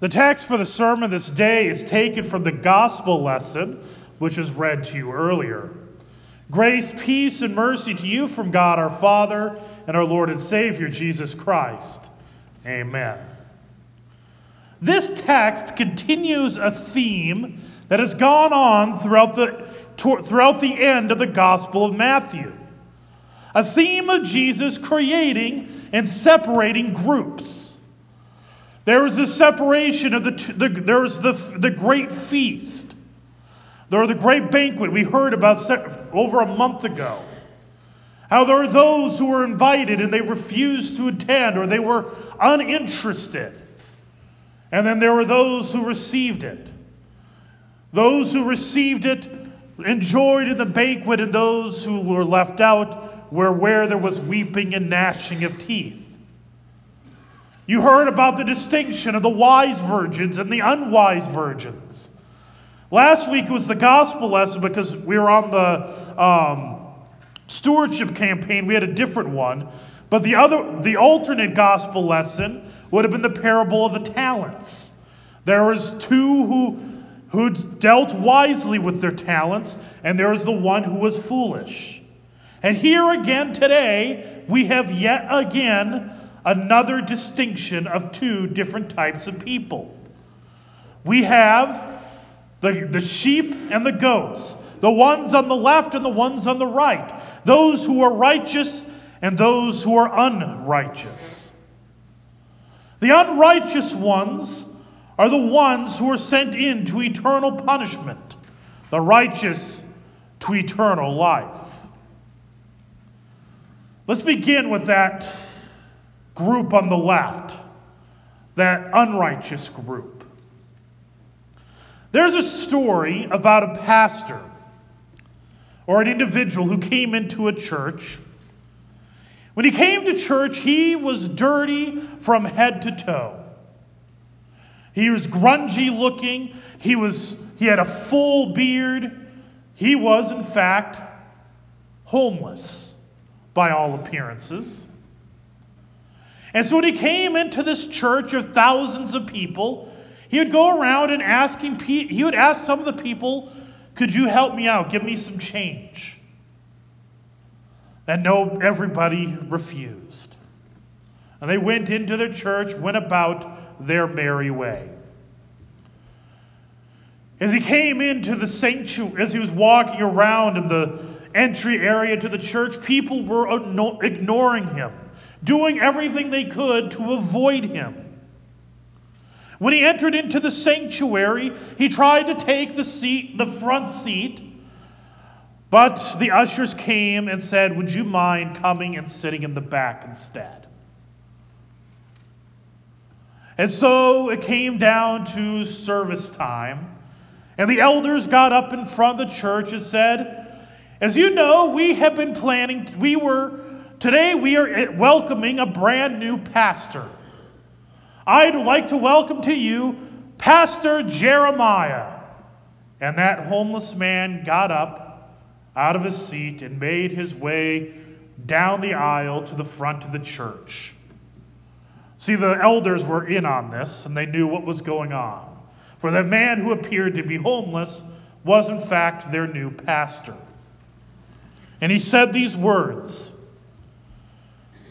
The text for the sermon this day is taken from the gospel lesson, which was read to you earlier. Grace, peace, and mercy to you from God our Father and our Lord and Savior, Jesus Christ. Amen. This text continues a theme that has gone on throughout the, throughout the end of the Gospel of Matthew. A theme of Jesus creating and separating groups. There was the separation of the, the there was the, the great feast. There was the great banquet we heard about over a month ago. How there are those who were invited and they refused to attend or they were uninterested. And then there were those who received it. Those who received it enjoyed in the banquet, and those who were left out were where there was weeping and gnashing of teeth. You heard about the distinction of the wise virgins and the unwise virgins. Last week was the gospel lesson because we were on the um, stewardship campaign. We had a different one. But the other, the alternate gospel lesson would have been the parable of the talents. There was two who, who dealt wisely with their talents, and there was the one who was foolish. And here again today, we have yet again another distinction of two different types of people. We have the, the sheep and the goats, the ones on the left and the ones on the right, those who are righteous and those who are unrighteous. The unrighteous ones are the ones who are sent into eternal punishment, the righteous to eternal life. Let's begin with that group on the left, that unrighteous group. There's a story about a pastor or an individual who came into a church when he came to church, he was dirty from head to toe. He was grungy looking. He, was, he had a full beard. He was, in fact, homeless by all appearances. And so when he came into this church of thousands of people, he would go around and asking he would ask some of the people, "Could you help me out? Give me some change." And no, everybody refused. And they went into their church, went about their merry way. As he came into the sanctuary, as he was walking around in the entry area to the church, people were ignoring him, doing everything they could to avoid him. When he entered into the sanctuary, he tried to take the seat, the front seat, but the ushers came and said, Would you mind coming and sitting in the back instead? And so it came down to service time, and the elders got up in front of the church and said, As you know, we have been planning, we were, today we are welcoming a brand new pastor. I'd like to welcome to you Pastor Jeremiah. And that homeless man got up out of his seat and made his way down the aisle to the front of the church. See, the elders were in on this and they knew what was going on. For the man who appeared to be homeless was, in fact, their new pastor. And he said these words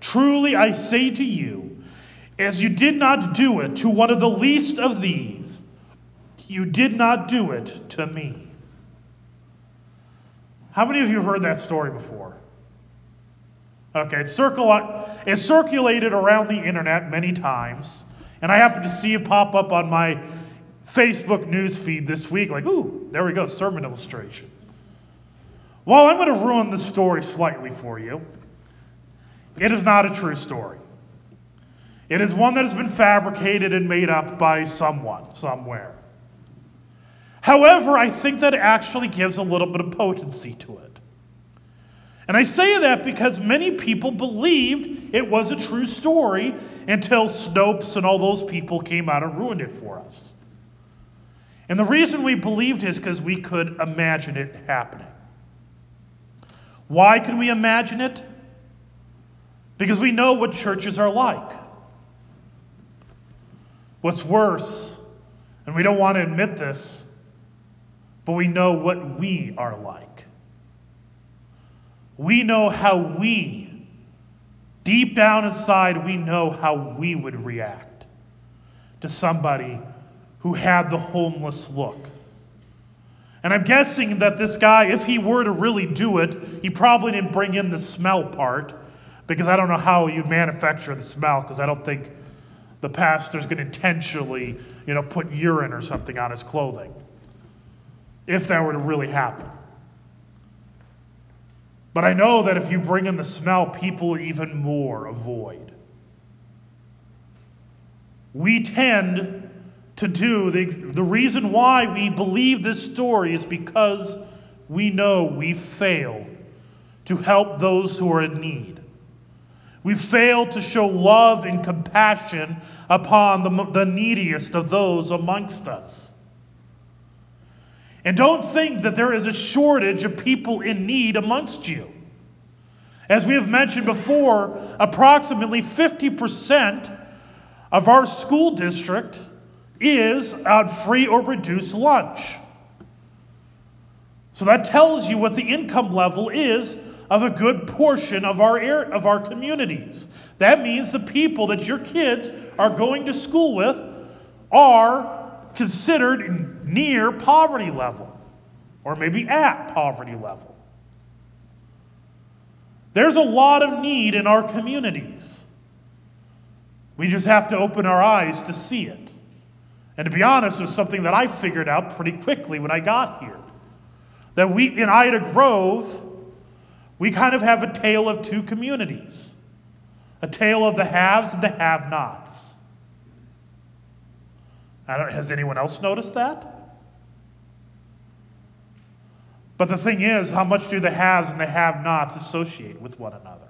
Truly I say to you, as you did not do it to one of the least of these, you did not do it to me. How many of you have heard that story before? Okay, it's, circul- it's circulated around the internet many times, and I happened to see it pop up on my Facebook news feed this week. Like, ooh, there we go, sermon illustration. Well, I'm going to ruin the story slightly for you. It is not a true story. It is one that has been fabricated and made up by someone, somewhere. However, I think that actually gives a little bit of potency to it. And I say that because many people believed it was a true story until Snopes and all those people came out and ruined it for us. And the reason we believed is because we could imagine it happening. Why can we imagine it? Because we know what churches are like. What's worse, and we don't want to admit this, but we know what we are like. We know how we, deep down inside, we know how we would react to somebody who had the homeless look. And I'm guessing that this guy, if he were to really do it, he probably didn't bring in the smell part because I don't know how you manufacture the smell because I don't think the pastor's going to intentionally, you know, put urine or something on his clothing. If that were to really happen. But I know that if you bring in the smell, people even more avoid. We tend to do, the, the reason why we believe this story is because we know we fail to help those who are in need. We fail to show love and compassion upon the, the neediest of those amongst us. And don't think that there is a shortage of people in need amongst you. As we have mentioned before, approximately 50% of our school district is on free or reduced lunch. So that tells you what the income level is of a good portion of our, of our communities. That means the people that your kids are going to school with are considered near poverty level or maybe at poverty level. There's a lot of need in our communities. We just have to open our eyes to see it. And to be honest, it was something that I figured out pretty quickly when I got here. That we, in Ida Grove, we kind of have a tale of two communities a tale of the haves and the have nots. has anyone else noticed that? But the thing is, how much do the haves and the have nots associate with one another?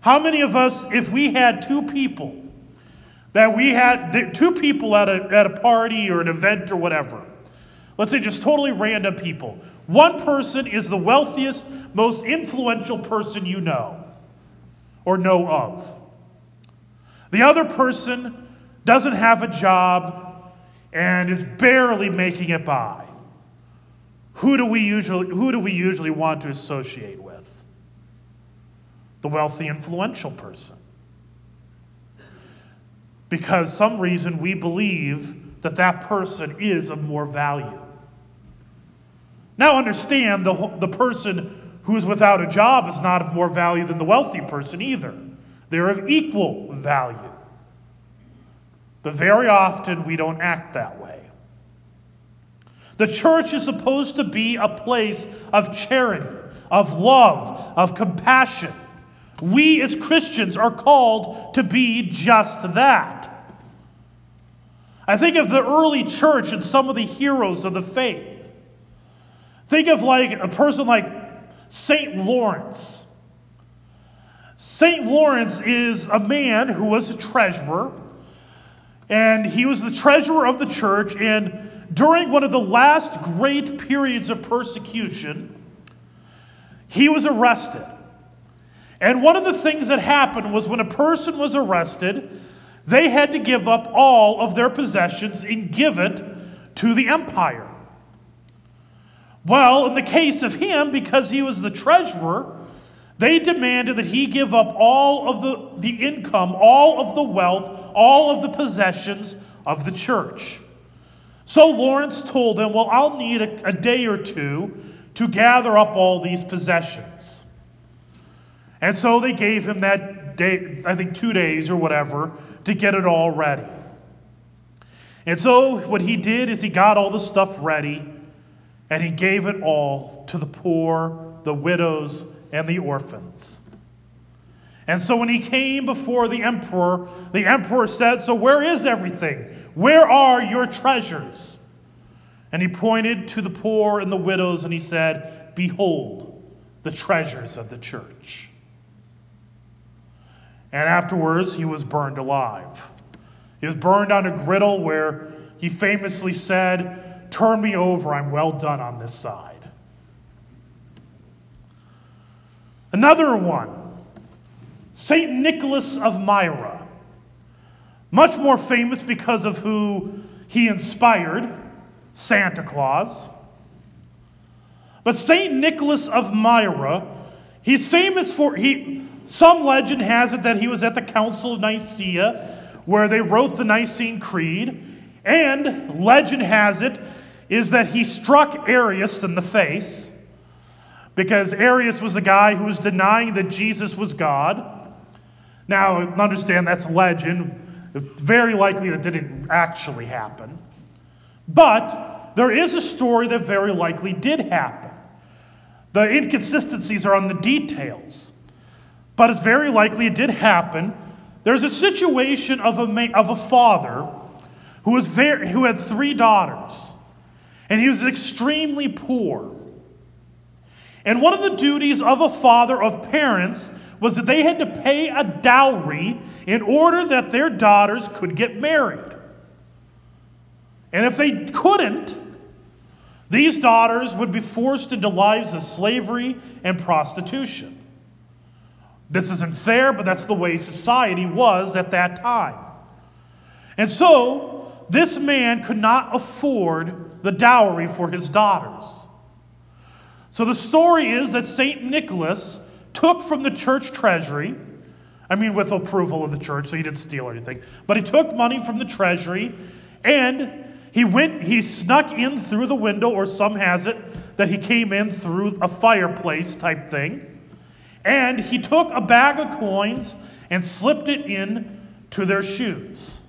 How many of us, if we had two people, that we had two people at a, at a party or an event or whatever, let's say just totally random people, one person is the wealthiest, most influential person you know or know of. The other person doesn't have a job and is barely making it by. Who do we usually, who do we usually want to associate with? The wealthy, influential person. Because some reason we believe that that person is of more value. Now, understand the, the person who is without a job is not of more value than the wealthy person either. They're of equal value. But very often we don't act that way. The church is supposed to be a place of charity, of love, of compassion. We as Christians are called to be just that. I think of the early church and some of the heroes of the faith. Think of like a person like St. Lawrence. St. Lawrence is a man who was a treasurer, and he was the treasurer of the church. And during one of the last great periods of persecution, he was arrested. And one of the things that happened was when a person was arrested, they had to give up all of their possessions and give it to the empire. Well, in the case of him, because he was the treasurer, they demanded that he give up all of the, the income, all of the wealth, all of the possessions of the church. So Lawrence told them, Well, I'll need a, a day or two to gather up all these possessions. And so they gave him that day, I think two days or whatever, to get it all ready. And so what he did is he got all the stuff ready. And he gave it all to the poor, the widows, and the orphans. And so when he came before the emperor, the emperor said, So where is everything? Where are your treasures? And he pointed to the poor and the widows and he said, Behold, the treasures of the church. And afterwards, he was burned alive. He was burned on a griddle where he famously said, Turn me over, I'm well done on this side. Another one, St. Nicholas of Myra. Much more famous because of who he inspired, Santa Claus. But St. Nicholas of Myra, he's famous for, he, some legend has it that he was at the Council of Nicaea where they wrote the Nicene Creed. And legend has it is that he struck Arius in the face because Arius was a guy who was denying that Jesus was God. Now, understand that's legend. Very likely that didn't actually happen. But there is a story that very likely did happen. The inconsistencies are on the details. But it's very likely it did happen. There's a situation of a, of a father who, was very, who had three daughters, and he was extremely poor. And one of the duties of a father, of parents, was that they had to pay a dowry in order that their daughters could get married. And if they couldn't, these daughters would be forced into lives of slavery and prostitution. This isn't fair, but that's the way society was at that time. And so, this man could not afford the dowry for his daughters. So the story is that St. Nicholas took from the church treasury, I mean, with approval of the church, so he didn't steal anything, but he took money from the treasury and he went, he snuck in through the window, or some has it that he came in through a fireplace type thing. And he took a bag of coins and slipped it in to their shoes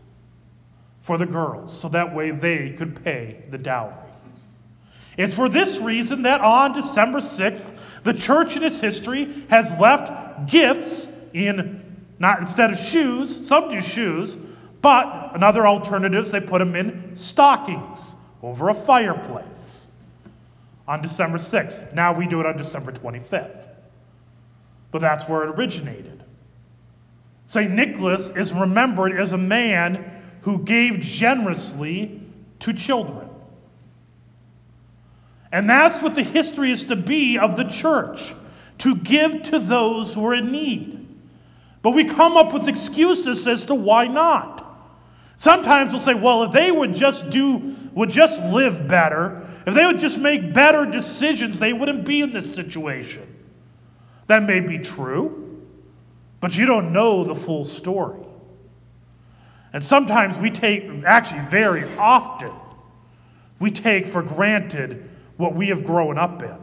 for the girls, so that way they could pay the dowry. It's for this reason that on December 6th, the church in its history has left gifts in, not instead of shoes, some do shoes, but another alternatives, they put them in stockings over a fireplace on December 6th. Now we do it on December 25th. But that's where it originated. St. Nicholas is remembered as a man who gave generously to children. And that's what the history is to be of the church to give to those who are in need. But we come up with excuses as to why not. Sometimes we'll say, well, if they would just do, would just live better, if they would just make better decisions, they wouldn't be in this situation. That may be true, but you don't know the full story. And sometimes we take, actually, very often, we take for granted what we have grown up in,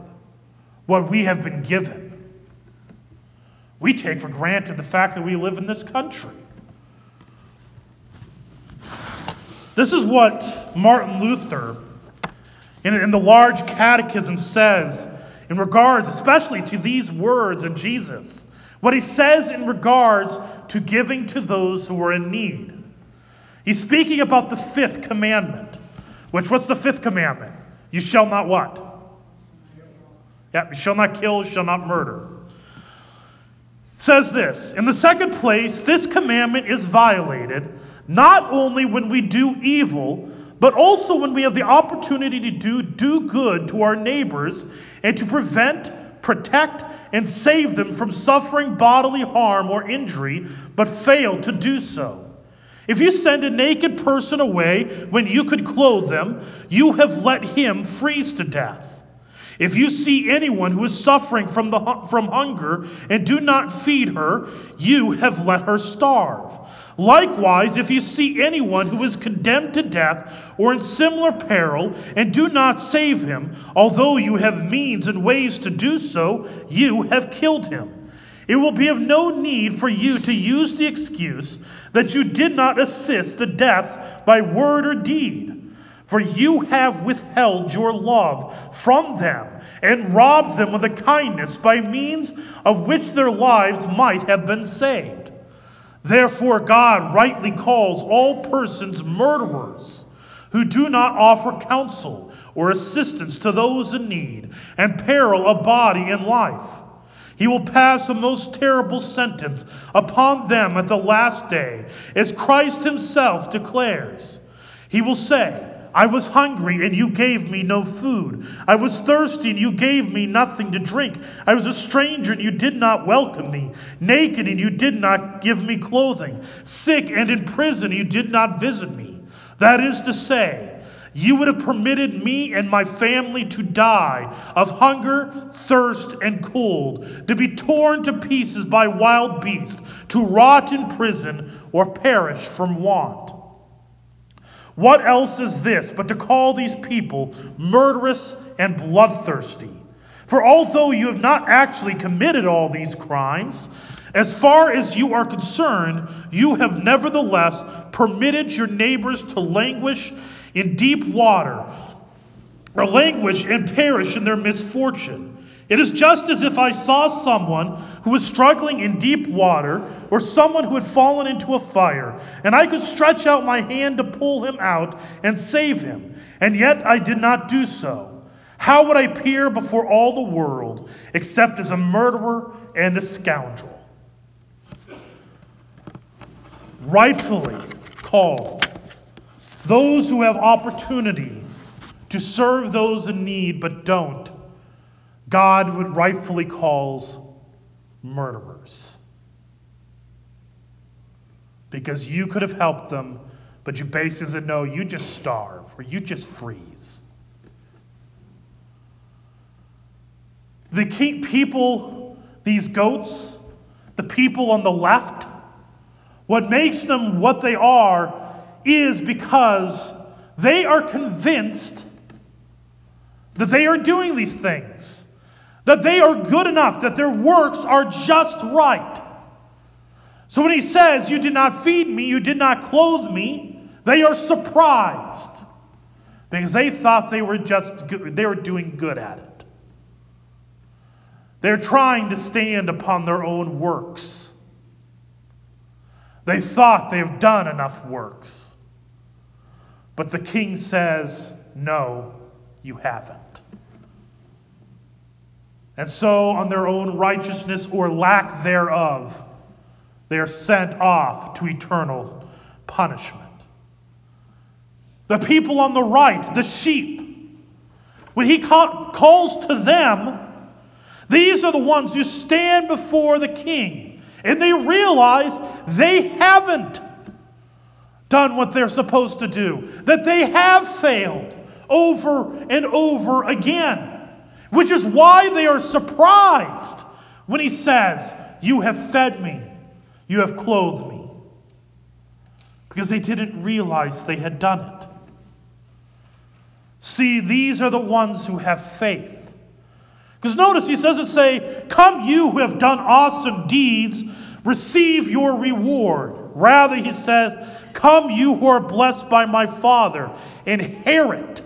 what we have been given. We take for granted the fact that we live in this country. This is what Martin Luther in, in the large catechism says in regards, especially to these words of Jesus. What he says in regards to giving to those who are in need. He's speaking about the fifth commandment. Which, what's the fifth commandment? You shall not what? Yeah, you shall not kill, you shall not murder. It says this In the second place, this commandment is violated not only when we do evil, but also when we have the opportunity to do, do good to our neighbors and to prevent, protect, and save them from suffering bodily harm or injury, but fail to do so. If you send a naked person away when you could clothe them, you have let him freeze to death. If you see anyone who is suffering from, the, from hunger and do not feed her, you have let her starve. Likewise, if you see anyone who is condemned to death or in similar peril and do not save him, although you have means and ways to do so, you have killed him. It will be of no need for you to use the excuse that you did not assist the deaths by word or deed. For you have withheld your love from them and robbed them of the kindness by means of which their lives might have been saved. Therefore, God rightly calls all persons murderers who do not offer counsel or assistance to those in need and peril of body and life. He will pass a most terrible sentence upon them at the last day, as Christ himself declares. He will say, I was hungry, and you gave me no food. I was thirsty, and you gave me nothing to drink. I was a stranger, and you did not welcome me. Naked, and you did not give me clothing. Sick and in prison, you did not visit me. That is to say, you would have permitted me and my family to die of hunger, thirst, and cold, to be torn to pieces by wild beasts, to rot in prison, or perish from want. What else is this but to call these people murderous and bloodthirsty? For although you have not actually committed all these crimes, as far as you are concerned, you have nevertheless permitted your neighbors to languish in deep water, or languish and perish in their misfortune. It is just as if I saw someone who was struggling in deep water or someone who had fallen into a fire, and I could stretch out my hand to pull him out and save him, and yet I did not do so. How would I appear before all the world except as a murderer and a scoundrel? Rightfully called those who have opportunity to serve those in need but don't God would rightfully calls murderers. Because you could have helped them, but you basically said, no, you just starve or you just freeze. The people, these goats, the people on the left, what makes them what they are is because they are convinced that they are doing these things that they are good enough, that their works are just right. So when he says, You did not feed me, you did not clothe me, they are surprised because they thought they were just good, they were doing good at it. They're trying to stand upon their own works. They thought they have done enough works. But the king says, No, you haven't. And so, on their own righteousness or lack thereof, they are sent off to eternal punishment. The people on the right, the sheep, when he calls to them, these are the ones who stand before the king and they realize they haven't done what they're supposed to do, that they have failed over and over again which is why they are surprised when he says, You have fed me, you have clothed me. Because they didn't realize they had done it. See, these are the ones who have faith. Because notice he it say, Come you who have done awesome deeds, receive your reward. Rather, he says, Come you who are blessed by my Father, inherit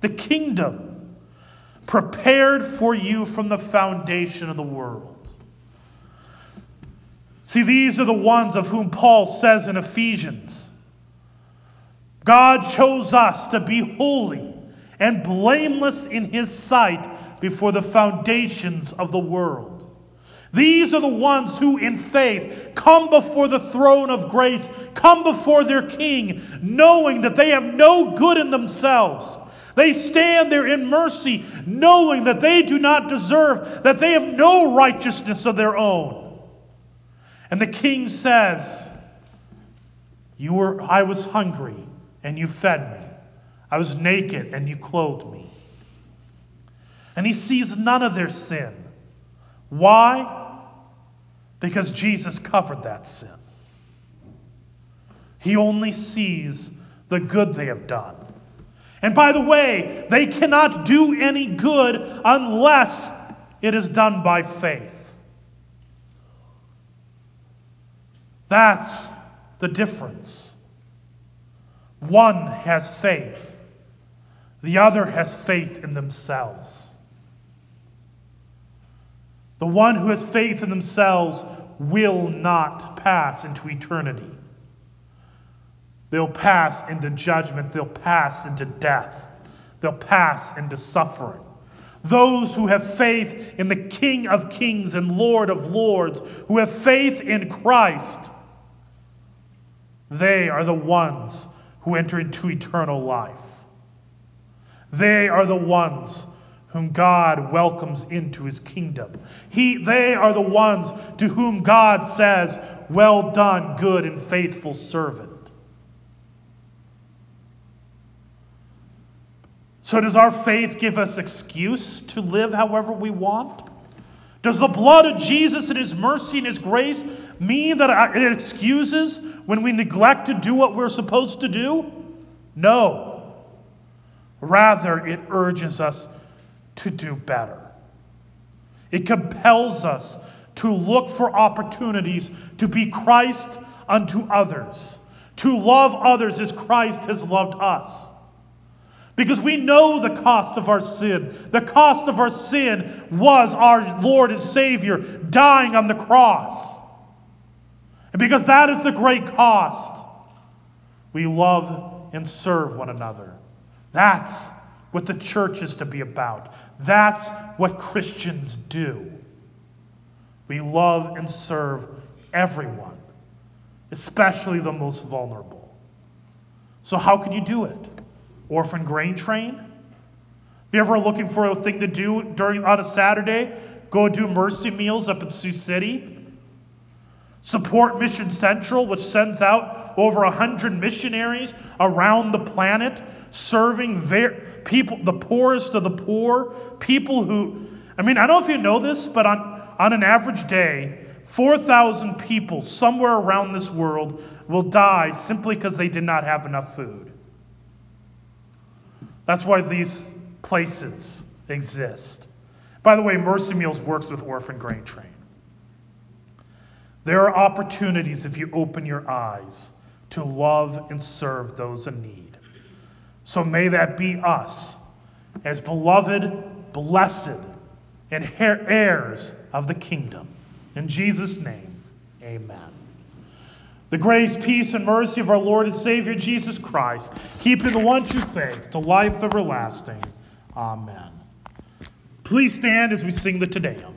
the kingdom prepared for you from the foundation of the world. See, these are the ones of whom Paul says in Ephesians God chose us to be holy and blameless in his sight before the foundations of the world. These are the ones who, in faith, come before the throne of grace, come before their King, knowing that they have no good in themselves they stand there in mercy, knowing that they do not deserve, that they have no righteousness of their own. And the king says, you were, I was hungry, and you fed me. I was naked, and you clothed me. And he sees none of their sin. Why? Because Jesus covered that sin. He only sees the good they have done. And by the way, they cannot do any good unless it is done by faith. That's the difference. One has faith, The other has faith in themselves. The one who has faith in themselves will not pass into eternity. They'll pass into judgment, they'll pass into death, they'll pass into suffering. Those who have faith in the King of Kings and Lord of Lords, who have faith in Christ, they are the ones who enter into eternal life. They are the ones whom God welcomes into his kingdom. He, they are the ones to whom God says, Well done, good and faithful servant. So, does our faith give us excuse to live however we want? Does the blood of Jesus and his mercy and his grace mean that it excuses when we neglect to do what we're supposed to do? No. Rather, it urges us to do better. It compels us to look for opportunities to be Christ unto others, to love others as Christ has loved us. Because we know the cost of our sin. The cost of our sin was our Lord and Savior dying on the cross. And because that is the great cost, we love and serve one another. That's what the church is to be about. That's what Christians do. We love and serve everyone, especially the most vulnerable. So, how could you do it? Orphan Grain Train? If you're ever looking for a thing to do during on a Saturday, go do mercy meals up in Sioux City. Support Mission Central, which sends out over 100 missionaries around the planet serving ver- people, the poorest of the poor, people who, I mean, I don't know if you know this, but on, on an average day, 4,000 people somewhere around this world will die simply because they did not have enough food. That's why these places exist. By the way, Mercy Meals works with Orphan Grain Train. There are opportunities if you open your eyes to love and serve those in need. So may that be us as beloved, blessed, and heirs of the kingdom. In Jesus' name, amen. The grace, peace, and mercy of our Lord and Savior Jesus Christ, keeping the one true faith to life everlasting. Amen. Please stand as we sing the Te Deum.